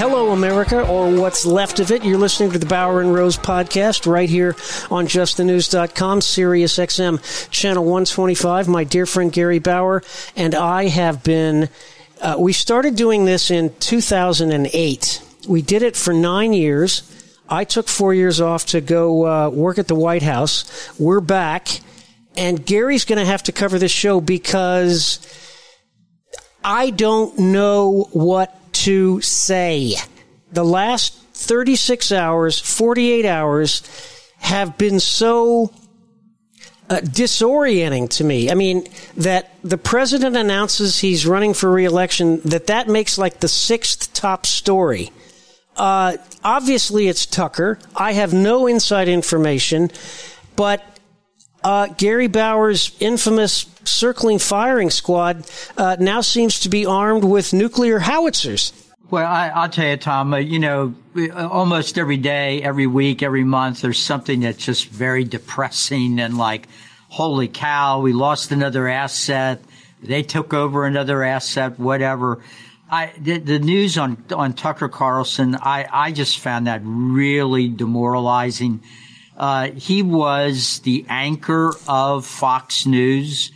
Hello, America, or what's left of it. You're listening to the Bauer and Rose podcast right here on justthenews.com, Sirius XM, channel 125. My dear friend Gary Bauer and I have been, uh, we started doing this in 2008. We did it for nine years. I took four years off to go uh, work at the White House. We're back, and Gary's going to have to cover this show because I don't know what to say. The last 36 hours, 48 hours have been so uh, disorienting to me. I mean, that the president announces he's running for reelection, that that makes like the sixth top story. Uh, obviously, it's Tucker. I have no inside information, but uh, Gary Bauer's infamous circling firing squad uh, now seems to be armed with nuclear howitzers. Well, I, will tell you, Tom, uh, you know, uh, almost every day, every week, every month, there's something that's just very depressing and like, holy cow, we lost another asset. They took over another asset, whatever. I, the, the news on, on Tucker Carlson, I, I just found that really demoralizing. Uh, he was the anchor of Fox News.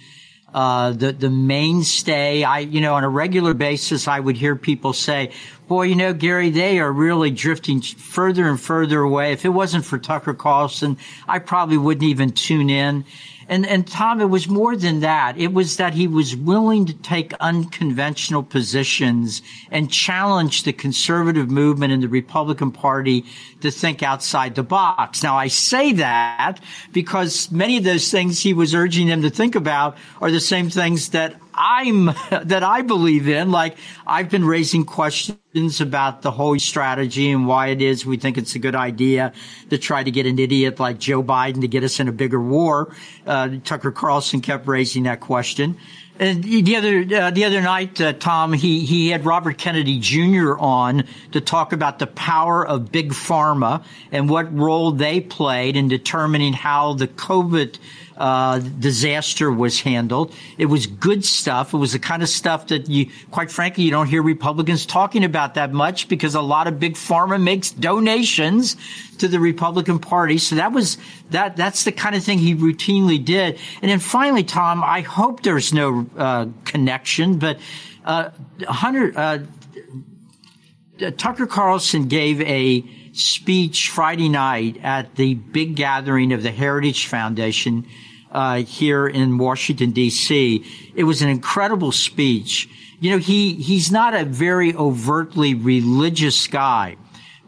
Uh, the the mainstay. I you know on a regular basis I would hear people say, "Boy, you know Gary, they are really drifting further and further away. If it wasn't for Tucker Carlson, I probably wouldn't even tune in." And, and Tom, it was more than that. It was that he was willing to take unconventional positions and challenge the conservative movement and the Republican Party to think outside the box. Now, I say that because many of those things he was urging them to think about are the same things that I'm, that I believe in. Like I've been raising questions about the whole strategy and why it is we think it's a good idea to try to get an idiot like Joe Biden to get us in a bigger war. Uh, Tucker Carlson kept raising that question. And the other uh, the other night, uh, Tom, he he had Robert Kennedy Jr. on to talk about the power of big pharma and what role they played in determining how the COVID uh, disaster was handled. It was good stuff. It was the kind of stuff that you, quite frankly, you don't hear Republicans talking about that much because a lot of big pharma makes donations to the Republican Party. So that was that. That's the kind of thing he routinely did. And then finally, Tom, I hope there's no uh, connection, but uh, Hunter uh, Tucker Carlson gave a speech Friday night at the big gathering of the Heritage Foundation uh, here in Washington D.C. It was an incredible speech. You know, he he's not a very overtly religious guy,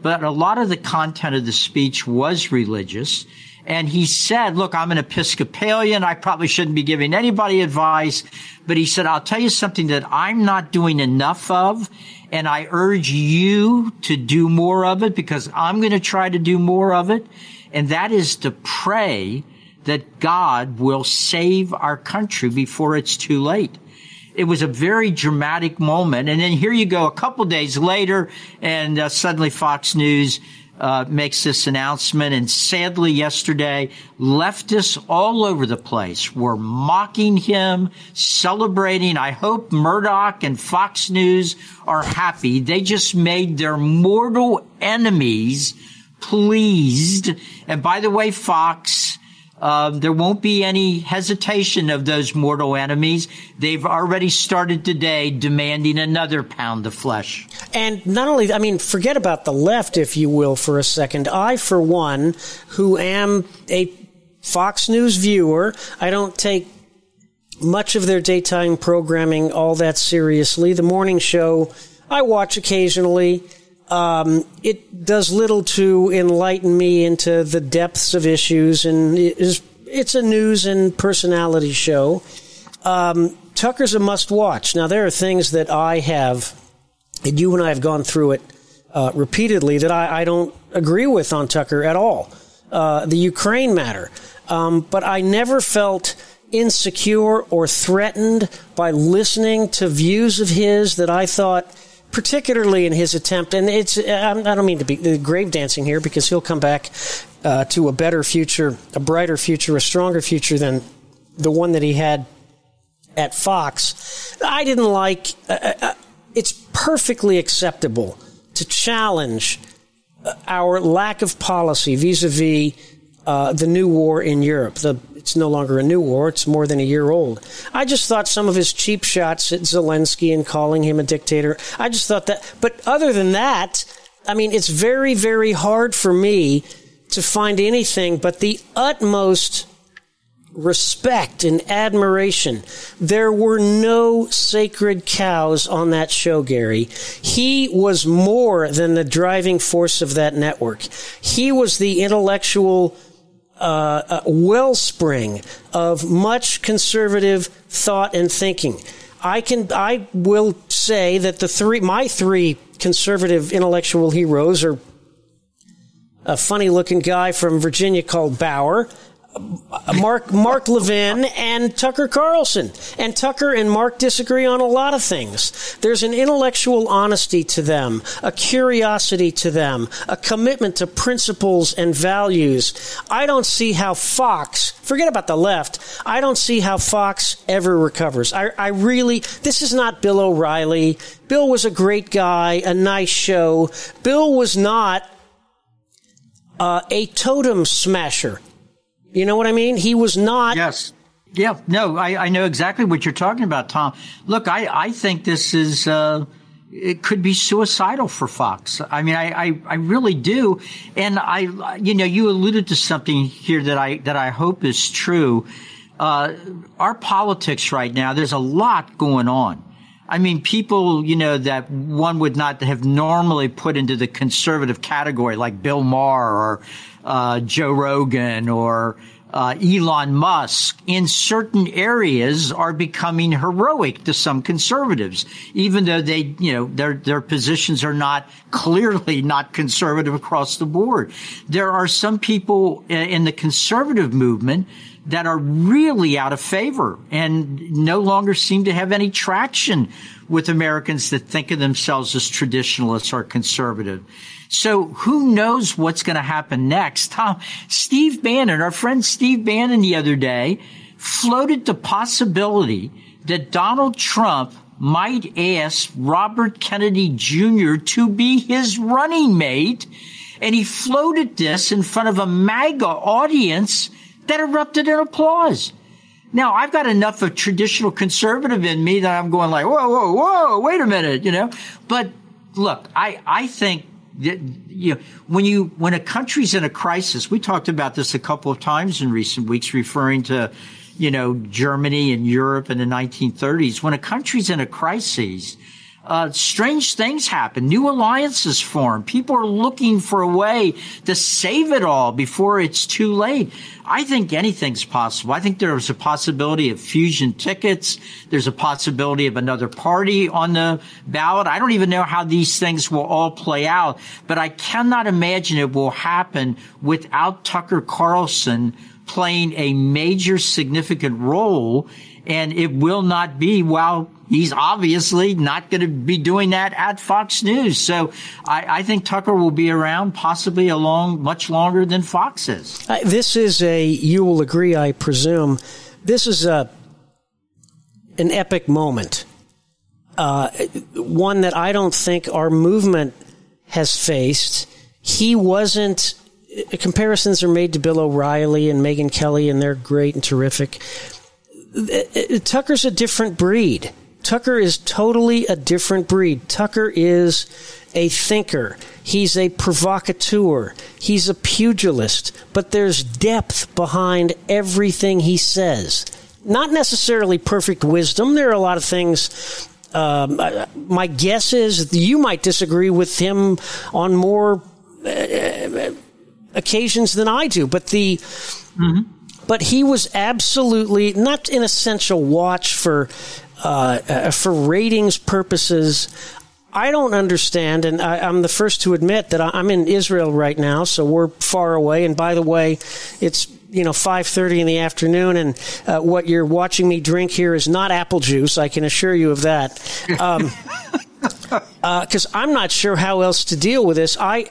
but a lot of the content of the speech was religious. And he said, look, I'm an Episcopalian. I probably shouldn't be giving anybody advice. But he said, I'll tell you something that I'm not doing enough of. And I urge you to do more of it because I'm going to try to do more of it. And that is to pray that God will save our country before it's too late. It was a very dramatic moment. And then here you go a couple days later and uh, suddenly Fox News uh, makes this announcement. And sadly, yesterday, leftists all over the place were mocking him, celebrating. I hope Murdoch and Fox News are happy. They just made their mortal enemies pleased. And by the way, Fox, um, there won't be any hesitation of those mortal enemies. They've already started today demanding another pound of flesh. And not only, I mean, forget about the left, if you will, for a second. I, for one, who am a Fox News viewer, I don't take much of their daytime programming all that seriously. The morning show I watch occasionally. Um, it does little to enlighten me into the depths of issues, and it is, it's a news and personality show. Um, Tucker's a must watch. Now, there are things that I have, and you and I have gone through it uh, repeatedly, that I, I, don't agree with on Tucker at all. Uh, the Ukraine matter. Um, but I never felt insecure or threatened by listening to views of his that I thought particularly in his attempt, and it's, I don't mean to be the grave dancing here because he'll come back uh, to a better future, a brighter future, a stronger future than the one that he had at Fox. I didn't like, uh, uh, uh it's perfectly acceptable to challenge uh, our lack of policy vis a vis the new war in Europe, the it's no longer a new war, it's more than a year old. I just thought some of his cheap shots at Zelensky and calling him a dictator, I just thought that. But other than that, I mean, it's very, very hard for me to find anything but the utmost respect and admiration. There were no sacred cows on that show, Gary. He was more than the driving force of that network. He was the intellectual uh, wellspring of much conservative thought and thinking. I can, I will say that the three, my three conservative intellectual heroes are a funny looking guy from Virginia called Bauer, Mark Mark Levin and Tucker Carlson. And Tucker and Mark disagree on a lot of things. There's an intellectual honesty to them, a curiosity to them, a commitment to principles and values. I don't see how Fox, forget about the left, I don't see how Fox ever recovers. I, I really, this is not Bill O'Reilly. Bill was a great guy, a nice show. Bill was not uh, a totem smasher. You know what I mean? He was not. Yes. Yeah. No, I, I know exactly what you're talking about, Tom. Look, I, I think this is, uh, it could be suicidal for Fox. I mean, I, I, I, really do. And I, you know, you alluded to something here that I, that I hope is true. Uh, our politics right now, there's a lot going on. I mean, people, you know, that one would not have normally put into the conservative category, like Bill Maher or uh, Joe Rogan or uh, Elon Musk in certain areas are becoming heroic to some conservatives, even though they, you know, their, their positions are not clearly not conservative across the board. There are some people in the conservative movement that are really out of favor and no longer seem to have any traction with Americans that think of themselves as traditionalists or conservative. So who knows what's going to happen next? Tom, Steve Bannon, our friend Steve Bannon the other day floated the possibility that Donald Trump might ask Robert Kennedy Jr. to be his running mate. And he floated this in front of a MAGA audience that erupted in applause. Now, I've got enough of traditional conservative in me that I'm going like, whoa, whoa, whoa, wait a minute, you know? But look, I, I think you know, when you when a country's in a crisis, we talked about this a couple of times in recent weeks, referring to you know Germany and Europe in the 1930s. When a country's in a crisis, uh, strange things happen. New alliances form. People are looking for a way to save it all before it's too late. I think anything's possible. I think there's a possibility of fusion tickets. There's a possibility of another party on the ballot. I don't even know how these things will all play out, but I cannot imagine it will happen without Tucker Carlson playing a major significant role. And it will not be while he's obviously not going to be doing that at Fox News. So I, I, think Tucker will be around possibly along much longer than Fox is. This is a, you will agree, I presume, this is a, an epic moment. Uh, one that I don't think our movement has faced. He wasn't, comparisons are made to Bill O'Reilly and Megyn Kelly, and they're great and terrific. Uh, uh, Tucker's a different breed. Tucker is totally a different breed. Tucker is a thinker. He's a provocateur. He's a pugilist. But there's depth behind everything he says. Not necessarily perfect wisdom. There are a lot of things Um, my guess is you might disagree with him on more uh, occasions than I do, but the. Mm-hmm. But he was absolutely not an essential watch for uh, uh, for ratings purposes. I don't understand, and I, am the first to admit that I'm in Israel right now, so we're far away. And by the way, it's you know 5:30 in the afternoon, and uh, what you're watching me drink here is not apple juice. I can assure you of that. Um, because uh, I'm not sure how else to deal with this. I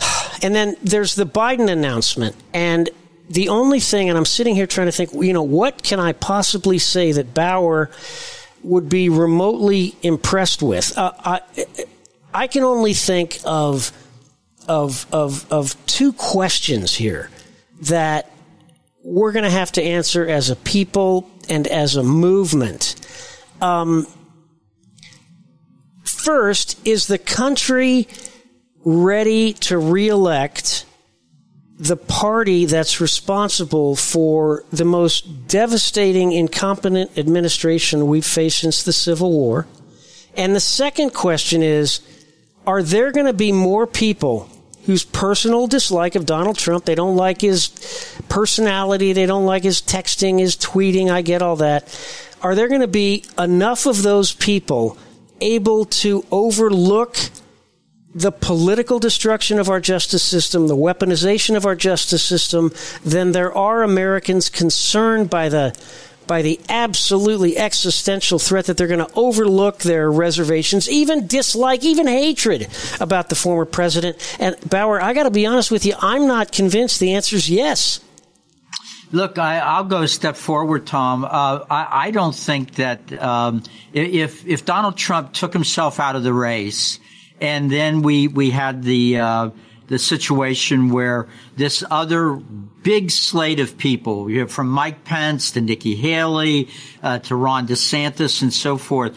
and then there's the Biden announcement, and the only thing, and I'm sitting here trying to think, you know, what can I possibly say that Bauer would be remotely impressed with? Uh, I, I can only think of of of of two questions here that we're going to have to answer as a people and as a movement. Um, first, is the country ready to reelect the party that's responsible for the most devastating, incompetent administration we've faced since the Civil War? And the second question is, are there going to be more people whose personal dislike of Donald Trump, they don't like his personality, they don't like his texting, his tweeting, I get all that. Are there going to be enough of those people able to overlook the political destruction of our justice system, the weaponization of our justice system, then there are Americans concerned by the by the absolutely existential threat that they're going to overlook their reservations, even dislike, even hatred about the former president. And Bauer, I got to be honest with you, I'm not convinced the answer is yes. Look, I, will go a step forward, Tom. Uh, I, I, don't think that um, if if Donald Trump took himself out of the race, and then we we had the uh, the situation where this other big slate of people, you know, from Mike Pence to Nikki Haley uh, to Ron DeSantis and so forth.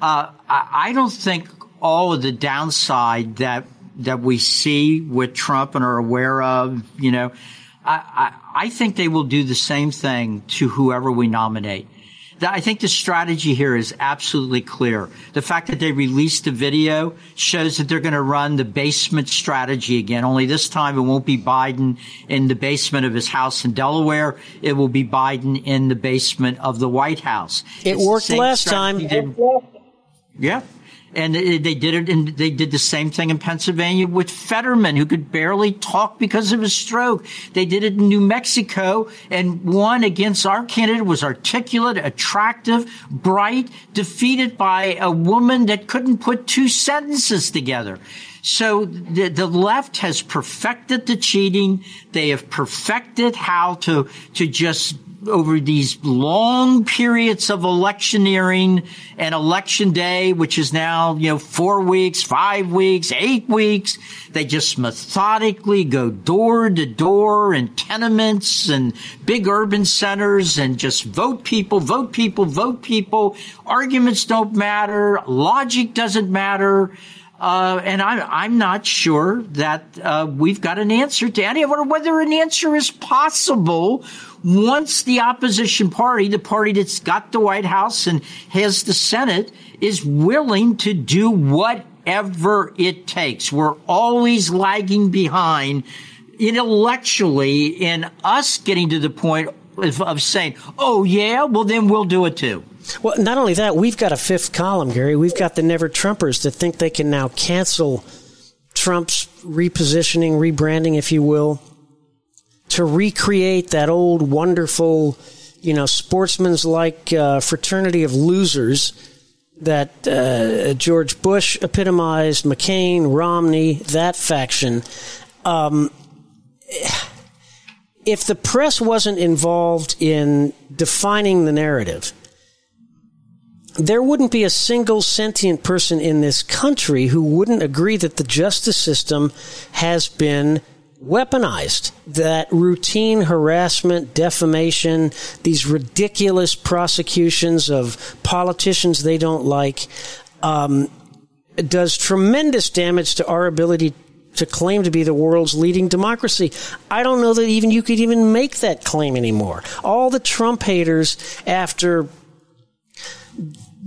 Uh, I, don't think all of the downside that that we see with Trump and are aware of, you know, I, I, I think they will do the same thing to whoever we nominate. I think the strategy here is absolutely clear. The fact that they released the video shows that they're going to run the basement strategy again. Only this time it won't be Biden in the basement of his house in Delaware. It will be Biden in the basement of the White House. It it's worked last time. Yeah. And they did it, and they did the same thing in Pennsylvania with Fetterman, who could barely talk because of his stroke. They did it in New Mexico, and won against our candidate was articulate, attractive, bright, defeated by a woman that couldn't put two sentences together. So the, the left has perfected the cheating. They have perfected how to, to just over these long periods of electioneering and election day, which is now, you know, four weeks, five weeks, eight weeks. They just methodically go door to door in tenements and big urban centers and just vote people, vote people, vote people. Arguments don't matter. Logic doesn't matter. Uh, and I'm, I'm not sure that uh, we've got an answer to any of it, or whether an answer is possible once the opposition party, the party that's got the White House and has the Senate, is willing to do whatever it takes. We're always lagging behind intellectually in us getting to the point of, of saying, oh, yeah, well, then we'll do it too. Well, not only that, we've got a fifth column, Gary. We've got the never Trumpers that think they can now cancel Trump's repositioning, rebranding, if you will, to recreate that old wonderful, you know, sportsman's like uh, fraternity of losers that uh, George Bush epitomized, McCain, Romney, that faction. Um, if the press wasn't involved in defining the narrative, there wouldn't be a single sentient person in this country who wouldn't agree that the justice system has been weaponized. That routine harassment, defamation, these ridiculous prosecutions of politicians they don't like, um, does tremendous damage to our ability to claim to be the world's leading democracy. I don't know that even you could even make that claim anymore. All the Trump haters after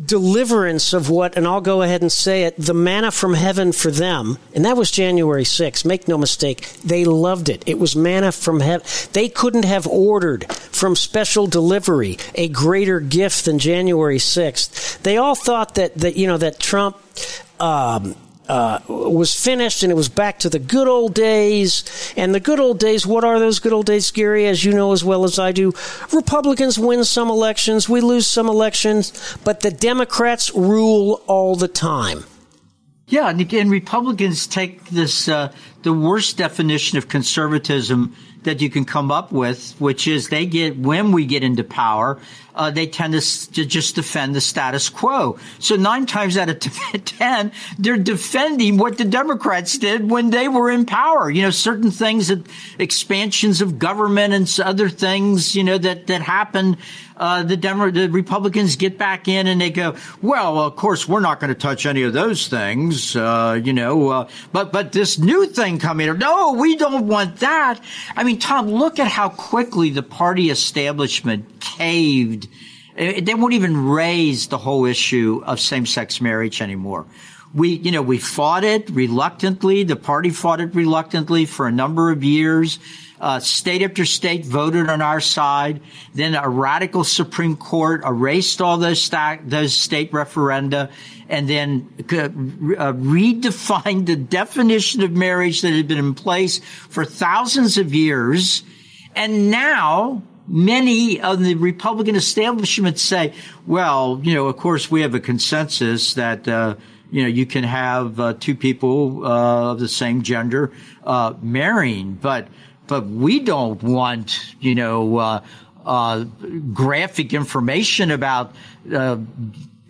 deliverance of what, and I'll go ahead and say it, the manna from heaven for them. And that was January 6th. Make no mistake. They loved it. It was manna from heaven. They couldn't have ordered from special delivery a greater gift than January 6th. They all thought that, that you know, that Trump, um, uh, was finished and it was back to the good old days. And the good old days, what are those good old days, Gary? As you know as well as I do, Republicans win some elections, we lose some elections, but the Democrats rule all the time. Yeah, and again, Republicans take this uh, the worst definition of conservatism that you can come up with, which is they get when we get into power, uh, they tend to, to, just defend the status quo. So nine times out of ten, they're defending what the Democrats did when they were in power. You know, certain things that expansions of government and other things, you know, that that happened uh, the Demo- the Republicans get back in and they go, well, of course, we're not going to touch any of those things, uh, you know, uh, but, but this new thing coming, no, we don't want that. I mean, Tom, look at how quickly the party establishment caved. They won't even raise the whole issue of same-sex marriage anymore we, you know, we fought it reluctantly. The party fought it reluctantly for a number of years. Uh, state after state voted on our side. Then a radical Supreme Court erased all those, sta- those state referenda and then uh, redefined the definition of marriage that had been in place for thousands of years. And now many of the Republican establishment say, well, you know, of course we have a consensus that, uh, you know, you can have uh, two people uh, of the same gender uh, marrying, but but we don't want, you know, uh, uh, graphic information about uh,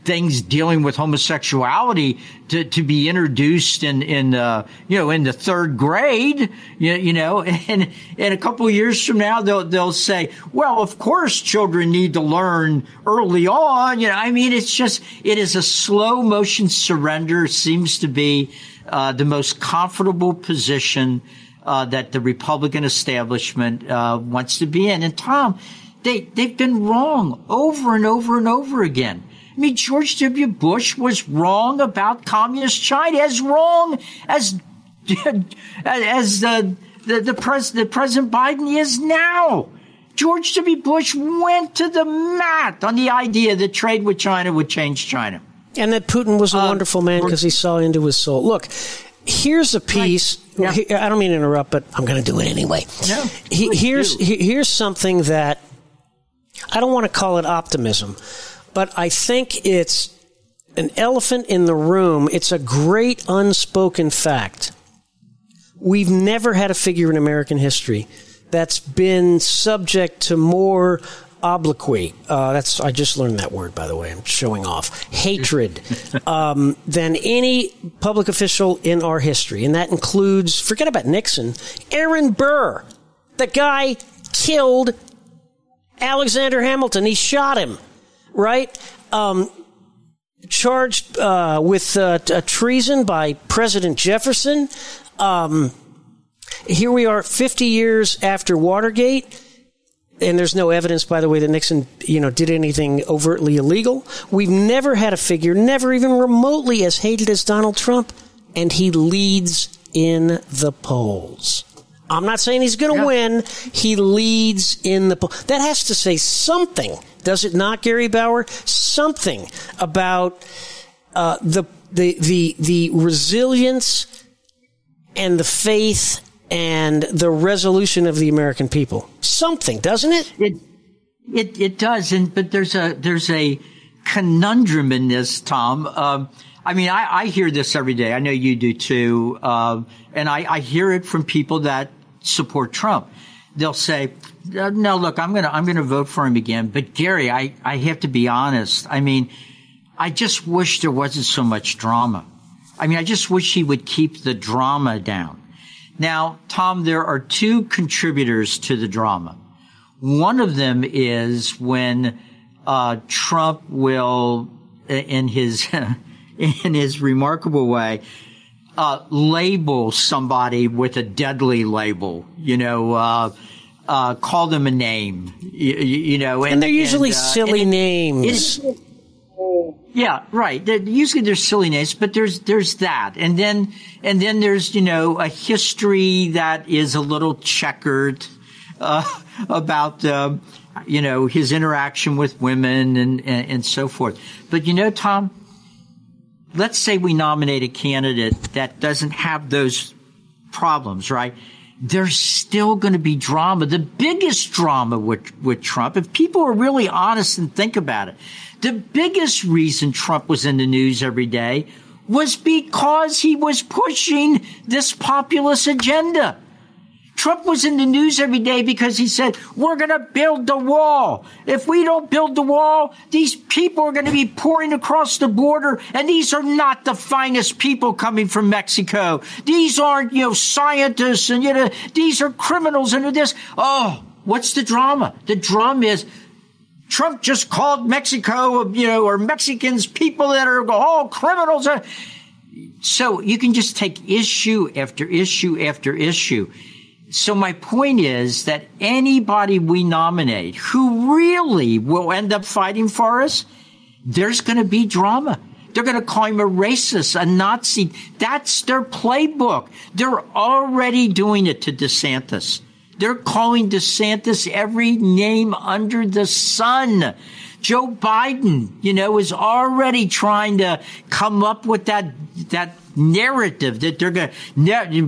things dealing with homosexuality to, to be introduced in in uh, you know in the third grade you, you know and and a couple years from now they'll they'll say well of course children need to learn early on you know I mean it's just it is a slow motion surrender seems to be uh, the most comfortable position uh, that the Republican establishment uh, wants to be in. And Tom, they they've been wrong over and over and over again. I mean, George W. Bush was wrong about communist China, as wrong as as uh, the the, pres- the President Biden is now. George W. Bush went to the mat on the idea that trade with China would change China. And that Putin was a um, wonderful man because he saw into his soul. Look, here's a piece. Yeah. I don't mean to interrupt, but I'm going to do it anyway. No, he, here's he, here's something that I don't want to call it optimism, but I think it's an elephant in the room. It's a great unspoken fact. We've never had a figure in American history that's been subject to more obloquy. Uh, that's I just learned that word by the way. I'm showing off hatred um, than any public official in our history, and that includes forget about Nixon, Aaron Burr, the guy killed Alexander Hamilton. He shot him, right? Um, charged uh, with uh, treason by President Jefferson. Um, here we are, 50 years after Watergate and there's no evidence, by the way, that Nixon, you know, did anything overtly illegal. We've never had a figure, never even remotely as hated as Donald Trump, and he leads in the polls. I'm not saying he's going to yeah. win. He leads in the poll. That has to say something, does it not, Gary Bauer? Something about uh, the the the the resilience and the faith and the resolution of the American people. Something, doesn't it? It it, it does, and but there's a there's a conundrum in this, Tom. Um, I mean, I, I, hear this every day. I know you do too, uh, and I, I, hear it from people that support Trump. They'll say, uh, "No, look, I'm gonna I'm gonna vote for him again." But Gary, I I have to be honest. I mean, I just wish there wasn't so much drama. I mean, I just wish he would keep the drama down. Now, Tom, there are two contributors to the drama. One of them is when uh, Trump will, in his in his remarkable way, uh, label somebody with a deadly label. You know, uh, uh call them a name. You, you know, and, and they're usually and, uh, silly names. It, Yeah, right. Usually there's silliness, but there's there's that, and then and then there's you know a history that is a little checkered uh, about um, you know his interaction with women and, and and so forth. But you know, Tom, let's say we nominate a candidate that doesn't have those problems, right? There's still going to be drama. The biggest drama with, with Trump, if people are really honest and think about it, the biggest reason Trump was in the news every day was because he was pushing this populist agenda. Trump was in the news every day because he said, we're going to build the wall. If we don't build the wall, these people are going to be pouring across the border. And these are not the finest people coming from Mexico. These aren't, you know, scientists and, you know, these are criminals and this. Oh, what's the drama? The drama is Trump just called Mexico, you know, or Mexicans people that are all criminals. Uh, so you can just take issue after issue after issue. So my point is that anybody we nominate who really will end up fighting for us, there's going to be drama. They're going to call him a racist, a Nazi. That's their playbook. They're already doing it to DeSantis. They're calling DeSantis every name under the sun. Joe Biden, you know, is already trying to come up with that, that narrative that they're going to,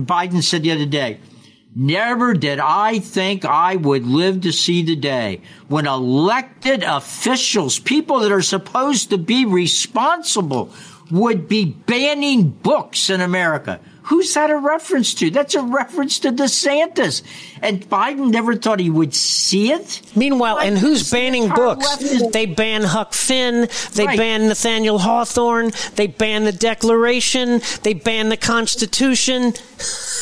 Biden said the other day, Never did I think I would live to see the day when elected officials, people that are supposed to be responsible, would be banning books in America. Who's that a reference to? That's a reference to DeSantis. And Biden never thought he would see it. Meanwhile, and who's banning books? They ban Huck Finn. They right. ban Nathaniel Hawthorne. They ban the Declaration. They ban the Constitution.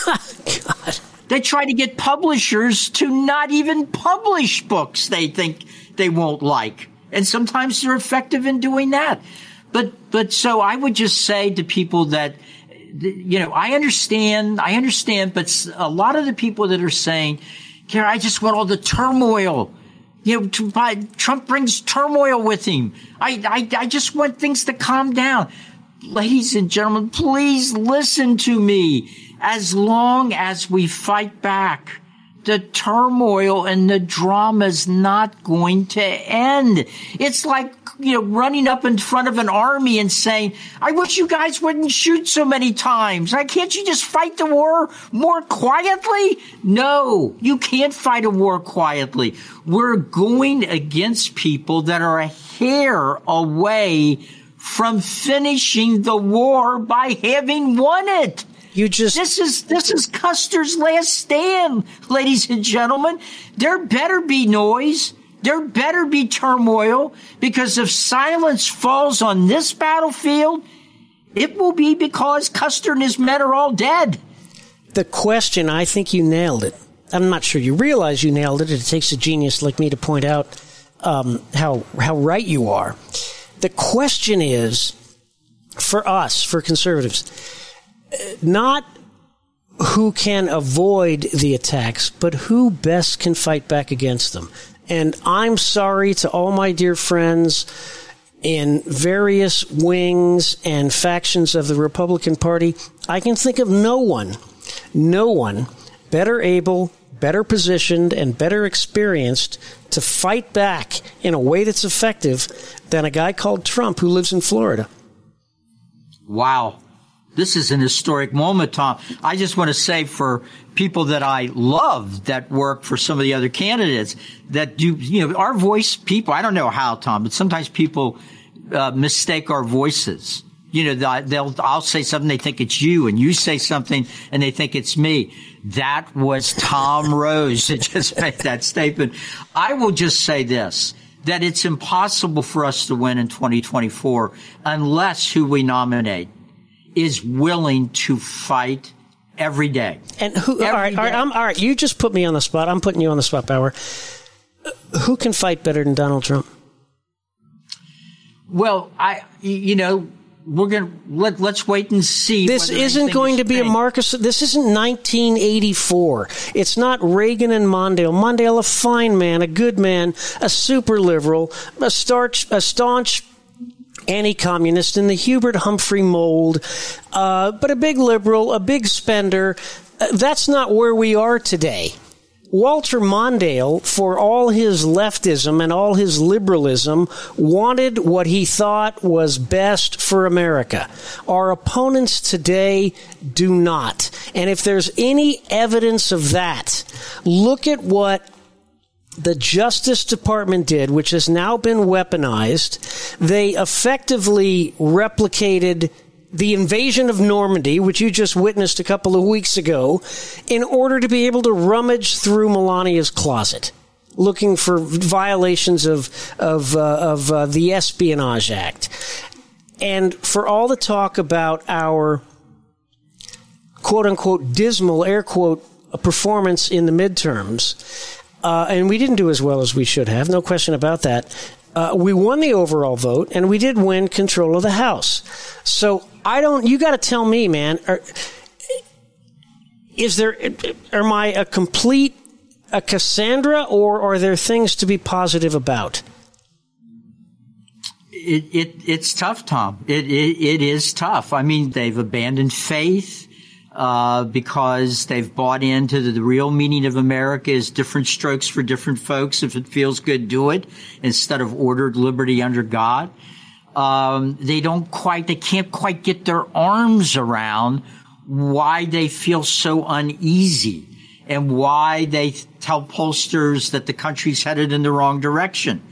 God. They try to get publishers to not even publish books they think they won't like. And sometimes they're effective in doing that. But, but so I would just say to people that, you know, I understand, I understand, but a lot of the people that are saying, Gary, I just want all the turmoil. You know, Trump brings turmoil with him. I, I, I just want things to calm down. Ladies and gentlemen, please listen to me. As long as we fight back, the turmoil and the drama is not going to end. It's like, you know, running up in front of an army and saying, I wish you guys wouldn't shoot so many times. Why can't you just fight the war more quietly? No, you can't fight a war quietly. We're going against people that are a hair away from finishing the war by having won it. You just this is this is Custer's last stand, ladies and gentlemen. There better be noise. There better be turmoil because if silence falls on this battlefield, it will be because Custer and his men are all dead. The question, I think you nailed it. I'm not sure you realize you nailed it. It takes a genius like me to point out um, how how right you are. The question is, for us, for conservatives, not who can avoid the attacks, but who best can fight back against them. And I'm sorry to all my dear friends in various wings and factions of the Republican Party. I can think of no one, no one better able, better positioned, and better experienced to fight back in a way that's effective than a guy called Trump who lives in Florida. Wow. This is an historic moment, Tom. I just want to say for people that I love that work for some of the other candidates that do, you know, our voice people, I don't know how, Tom, but sometimes people uh, mistake our voices. You know, they'll, I'll say something, they think it's you, and you say something, and they think it's me. That was Tom Rose that just made that statement. I will just say this that it's impossible for us to win in 2024 unless who we nominate is willing to fight every day. And who? Every all right, all right, I'm, all right. You just put me on the spot. I'm putting you on the spot, Bauer. Uh, who can fight better than Donald Trump? Well, I, you know, we're going to let let's wait and see. This isn't going to be a Marcus. This isn't 1984. It's not Reagan and Mondale. Mondale, a fine man, a good man, a super liberal, a starch, a staunch anti communist in the Hubert Humphrey mold, uh, but a big liberal, a big spender. Uh, that's not where we are today. Walter Mondale, for all his leftism and all his liberalism, wanted what he thought was best for America. Our opponents today do not. And if there's any evidence of that, look at what the Justice Department did, which has now been weaponized. They effectively replicated the invasion of Normandy, which you just witnessed a couple of weeks ago, in order to be able to rummage through Melania's closet, looking for violations of of uh, of uh, the Espionage Act, and for all the talk about our quote unquote dismal air quote performance in the midterms. Uh, and we didn't do as well as we should have, no question about that. Uh, we won the overall vote, and we did win control of the House. So I don't. You got to tell me, man. Are, is there? Am I a complete a Cassandra, or are there things to be positive about? It, it it's tough, Tom. It, it it is tough. I mean, they've abandoned faith. Uh, because they've bought into the, the, real meaning of America is different strokes for different folks. If it feels good, do it instead of ordered liberty under God um, they don't quite, they can't quite get their arms around why they feel so uneasy and why they tell pollsters that the country's headed in the wrong direction.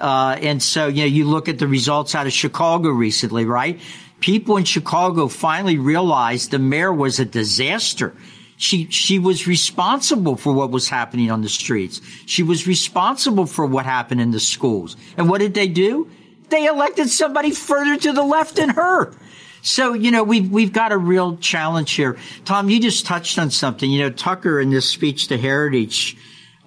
Uh, and so, you know, you look at the results out of Chicago recently, right? People in Chicago finally realized the mayor was a disaster. She, she was responsible for what was happening on the streets. She was responsible for what happened in the schools. And what did they do? they elected somebody further to the left than her. So, you know, we've, we've got a real challenge here. Tom, you just touched on something. You know, Tucker in this speech to Heritage,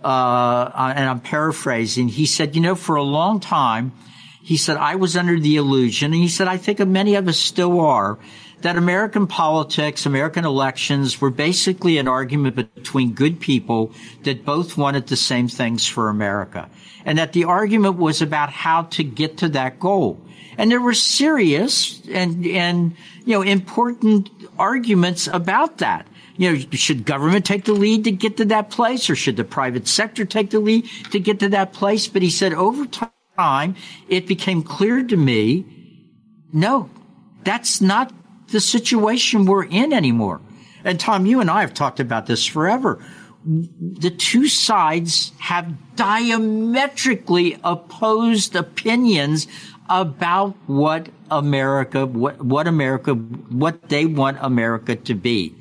uh, and I'm paraphrasing, he said, you know, for a long time, he said, I was under the illusion, and he said, I think many of us still are, that American politics, American elections were basically an argument between good people that both wanted the same things for America and that the argument was about how to get to that goal. And there were serious and, and, you know, important arguments about that. You know, should government take the lead to get to that place or should the private sector take the lead to get to that place? But he said over time, it became clear to me, no, that's not the situation we're in anymore. And Tom, you and I have talked about this forever the two sides have diametrically opposed opinions about what America, what, what America, what they want America to be.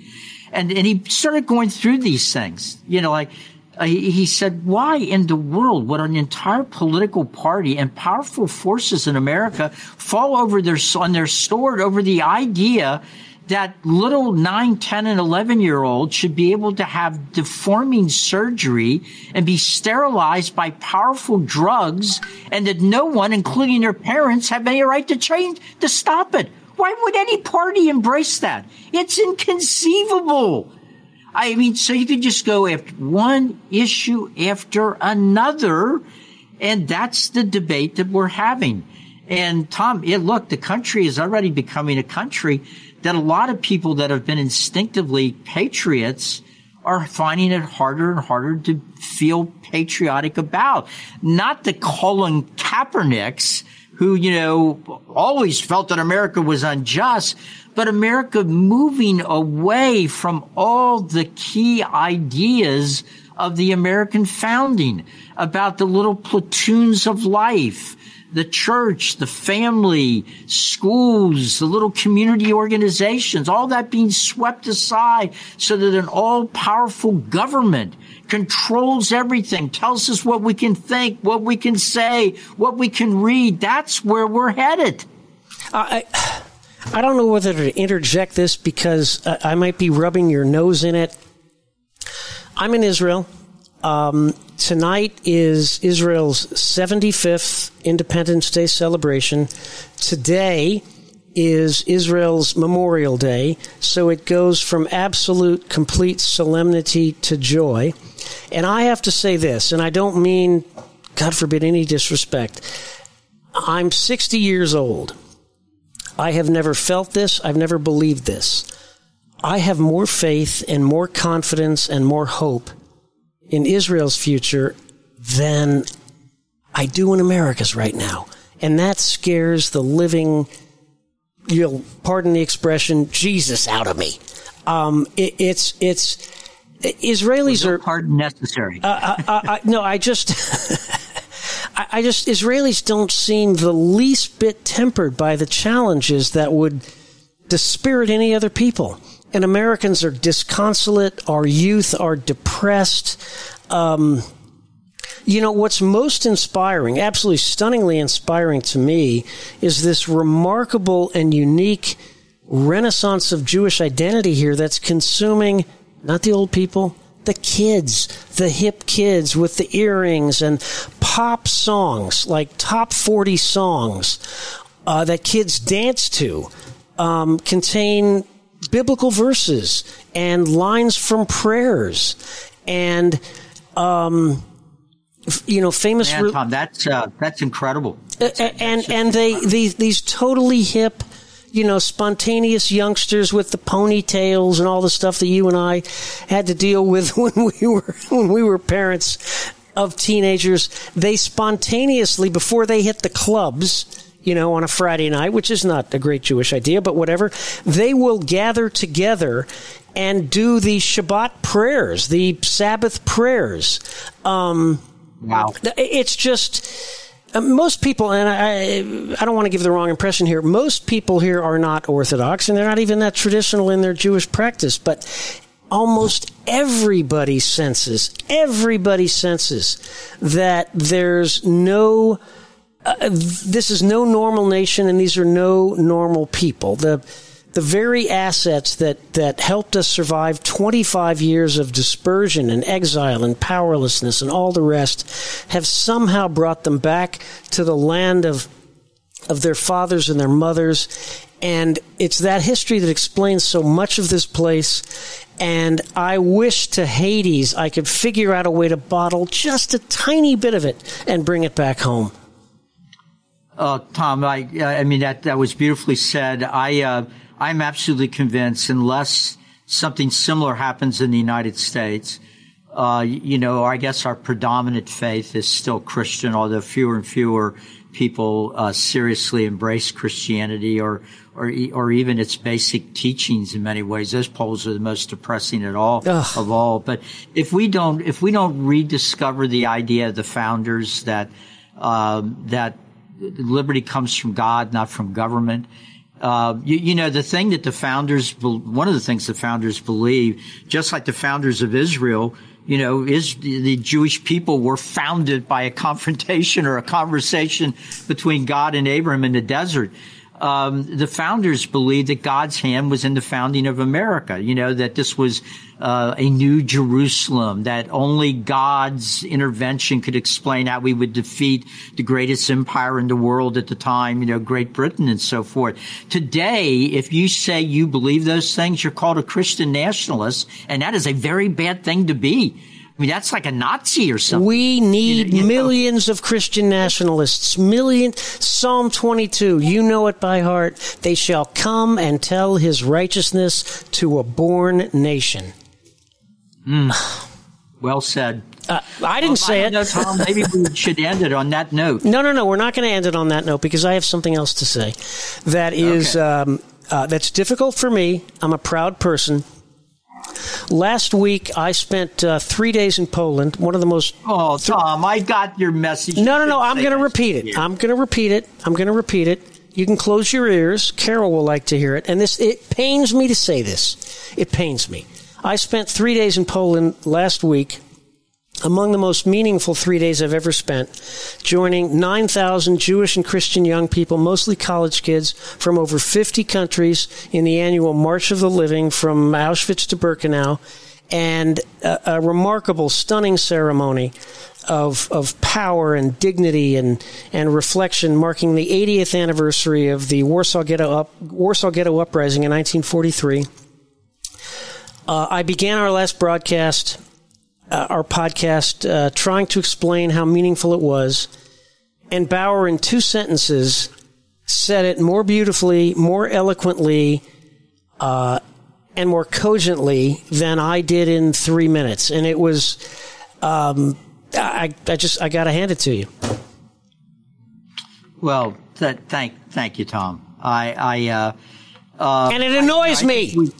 And, and he started going through these things, you know, like, Uh, he said, why in the world would an entire political party and powerful forces in America fall over their, on their sword over the idea that little 9, 10, and 11 year olds should be able to have deforming surgery and be sterilized by powerful drugs and that no one, including their parents, have any right to change, to stop it. Why would any party embrace that? It's inconceivable. I mean, so you could just go after one issue after another, and that's the debate that we're having. And Tom, yeah, look, the country is already becoming a country that a lot of people that have been instinctively patriots are finding it harder and harder to feel patriotic about. Not the Colin Kaepernicks who, you know, always felt that America was unjust, but America moving away from all the key ideas of the American founding about the little platoons of life, the church, the family, schools, the little community organizations, all that being swept aside so that an all powerful government controls everything, tells us what we can think, what we can say, what we can read. That's where we're headed. Uh, I, I don't know whether to interject this because I might be rubbing your nose in it. I'm in Israel. Um, tonight is Israel's 75th Independence Day celebration. Today is Israel's Memorial Day, so it goes from absolute, complete solemnity to joy. And I have to say this, and I don't mean, God forbid, any disrespect. I'm 60 years old. I have never felt this. I've never believed this. I have more faith and more confidence and more hope in Israel's future than I do in America's right now. And that scares the living, you'll pardon the expression, Jesus out of me. Um, it, it's, it's, Israelis no are. pardon necessary. Uh, I, I, no, I just. I just Israelis don't seem the least bit tempered by the challenges that would dispirit any other people. And Americans are disconsolate. Our youth are depressed. Um, you know, what's most inspiring, absolutely stunningly inspiring to me, is this remarkable and unique renaissance of Jewish identity here that's consuming not the old people, the kids, the hip kids with the earrings and pop songs, like top 40 songs uh, that kids dance to, um, contain biblical verses and lines from prayers and, um, you know, famous. Man, Tom, that's uh, that's incredible. That's, and that's and they these these totally hip you know, spontaneous youngsters with the ponytails and all the stuff that you and I had to deal with when we were when we were parents of teenagers. They spontaneously before they hit the clubs, you know, on a Friday night, which is not a great Jewish idea, but whatever, they will gather together and do the Shabbat prayers, the Sabbath prayers. Um, wow. It's just most people, and I, I don't want to give the wrong impression here. Most people here are not Orthodox, and they're not even that traditional in their Jewish practice. But almost everybody senses, everybody senses that there's no, uh, this is no normal nation, and these are no normal people. The the very assets that, that helped us survive 25 years of dispersion and exile and powerlessness and all the rest have somehow brought them back to the land of, of their fathers and their mothers. And it's that history that explains so much of this place. And I wish to Hades I could figure out a way to bottle just a tiny bit of it and bring it back home. Uh, Tom, I, I mean, that, that was beautifully said. I, uh, I'm absolutely convinced unless something similar happens in the United States, uh, you know, I guess our predominant faith is still Christian, although fewer and fewer people uh, seriously embrace Christianity or, or, or even its basic teachings in many ways. Those polls are the most depressing at all Ugh. of all. But if we don't, if we don't rediscover the idea of the founders that um, that liberty comes from God, not from government, uh, you, you, know, the thing that the founders, one of the things the founders believe, just like the founders of Israel, you know, is the Jewish people were founded by a confrontation or a conversation between God and Abraham in the desert um, the founders believed that God's hand was in the founding of America. You know that this was uh, a new Jerusalem. That only God's intervention could explain how we would defeat the greatest empire in the world at the time. You know, Great Britain and so forth. Today, if you say you believe those things, you're called a Christian nationalist, and that is a very bad thing to be mean, that's like a Nazi or something. We need you know, millions know. of Christian nationalists. Million. Psalm 22. You know it by heart. They shall come and tell his righteousness to a born nation. Mm. Well said. Uh, I didn't say I it. Know, Tom, maybe we should end it on that note. No, no, no. We're not going to end it on that note because I have something else to say. That is okay. um, uh, that's difficult for me. I'm a proud person. Last week, I spent uh, three days in Poland. One of the most. Oh, Tom, I got your message. No, no, no. I'm going to repeat it. I'm going to repeat it. I'm going to repeat it. You can close your ears. Carol will like to hear it. And this, it pains me to say this. It pains me. I spent three days in Poland last week among the most meaningful three days I've ever spent, joining 9,000 Jewish and Christian young people, mostly college kids from over 50 countries in the annual March of the Living from Auschwitz to Birkenau, and a, a remarkable, stunning ceremony of, of power and dignity and, and reflection marking the 80th anniversary of the Warsaw Ghetto, up, Warsaw Ghetto Uprising in 1943. Uh, I began our last broadcast uh, our podcast, uh, trying to explain how meaningful it was. And Bauer, in two sentences, said it more beautifully, more eloquently, uh, and more cogently than I did in three minutes. And it was, um, I, I just, I got to hand it to you. Well, th- thank, thank you, Tom. I, I, uh, uh, and it annoys I, I me. We,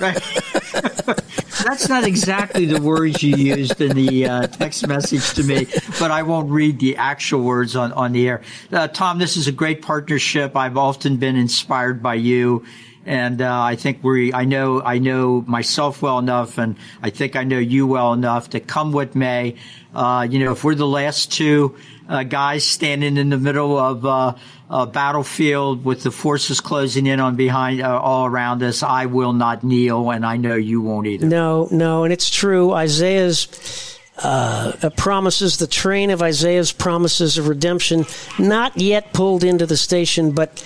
right. That's not exactly the words you used in the uh, text message to me, but I won't read the actual words on, on the air. Uh, Tom, this is a great partnership. I've often been inspired by you. And uh, I think we, I know, I know myself well enough, and I think I know you well enough to come what may. Uh, you know, if we're the last two uh, guys standing in the middle of uh, battlefield with the forces closing in on behind uh, all around us, I will not kneel, and I know you won't either. No, no, and it's true. Isaiah's uh, promises, the train of Isaiah's promises of redemption, not yet pulled into the station, but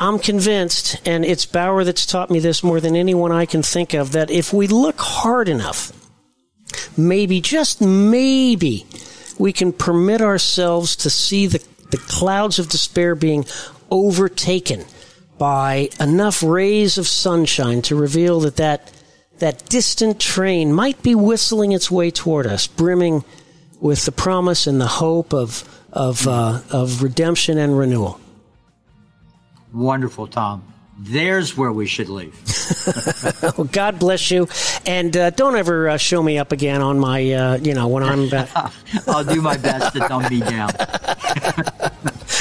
I'm convinced, and it's Bauer that's taught me this more than anyone I can think of, that if we look hard enough, maybe, just maybe, we can permit ourselves to see the, the clouds of despair being overtaken by enough rays of sunshine to reveal that that, that distant train might be whistling its way toward us, brimming with the promise and the hope of, of, uh, of redemption and renewal. Wonderful, Tom. There's where we should leave. well, God bless you, and uh, don't ever uh, show me up again on my, uh, you know, when I'm back. I'll do my best to dumb me down.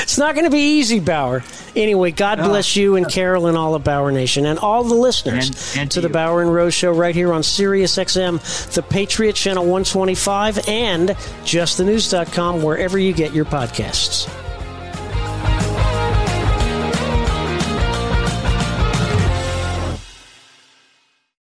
it's not going to be easy, Bauer. Anyway, God bless you and Carol and all of Bauer Nation and all the listeners and, and to, to the Bauer and Rose Show right here on Sirius XM, the Patriot Channel 125, and JustTheNews.com, wherever you get your podcasts.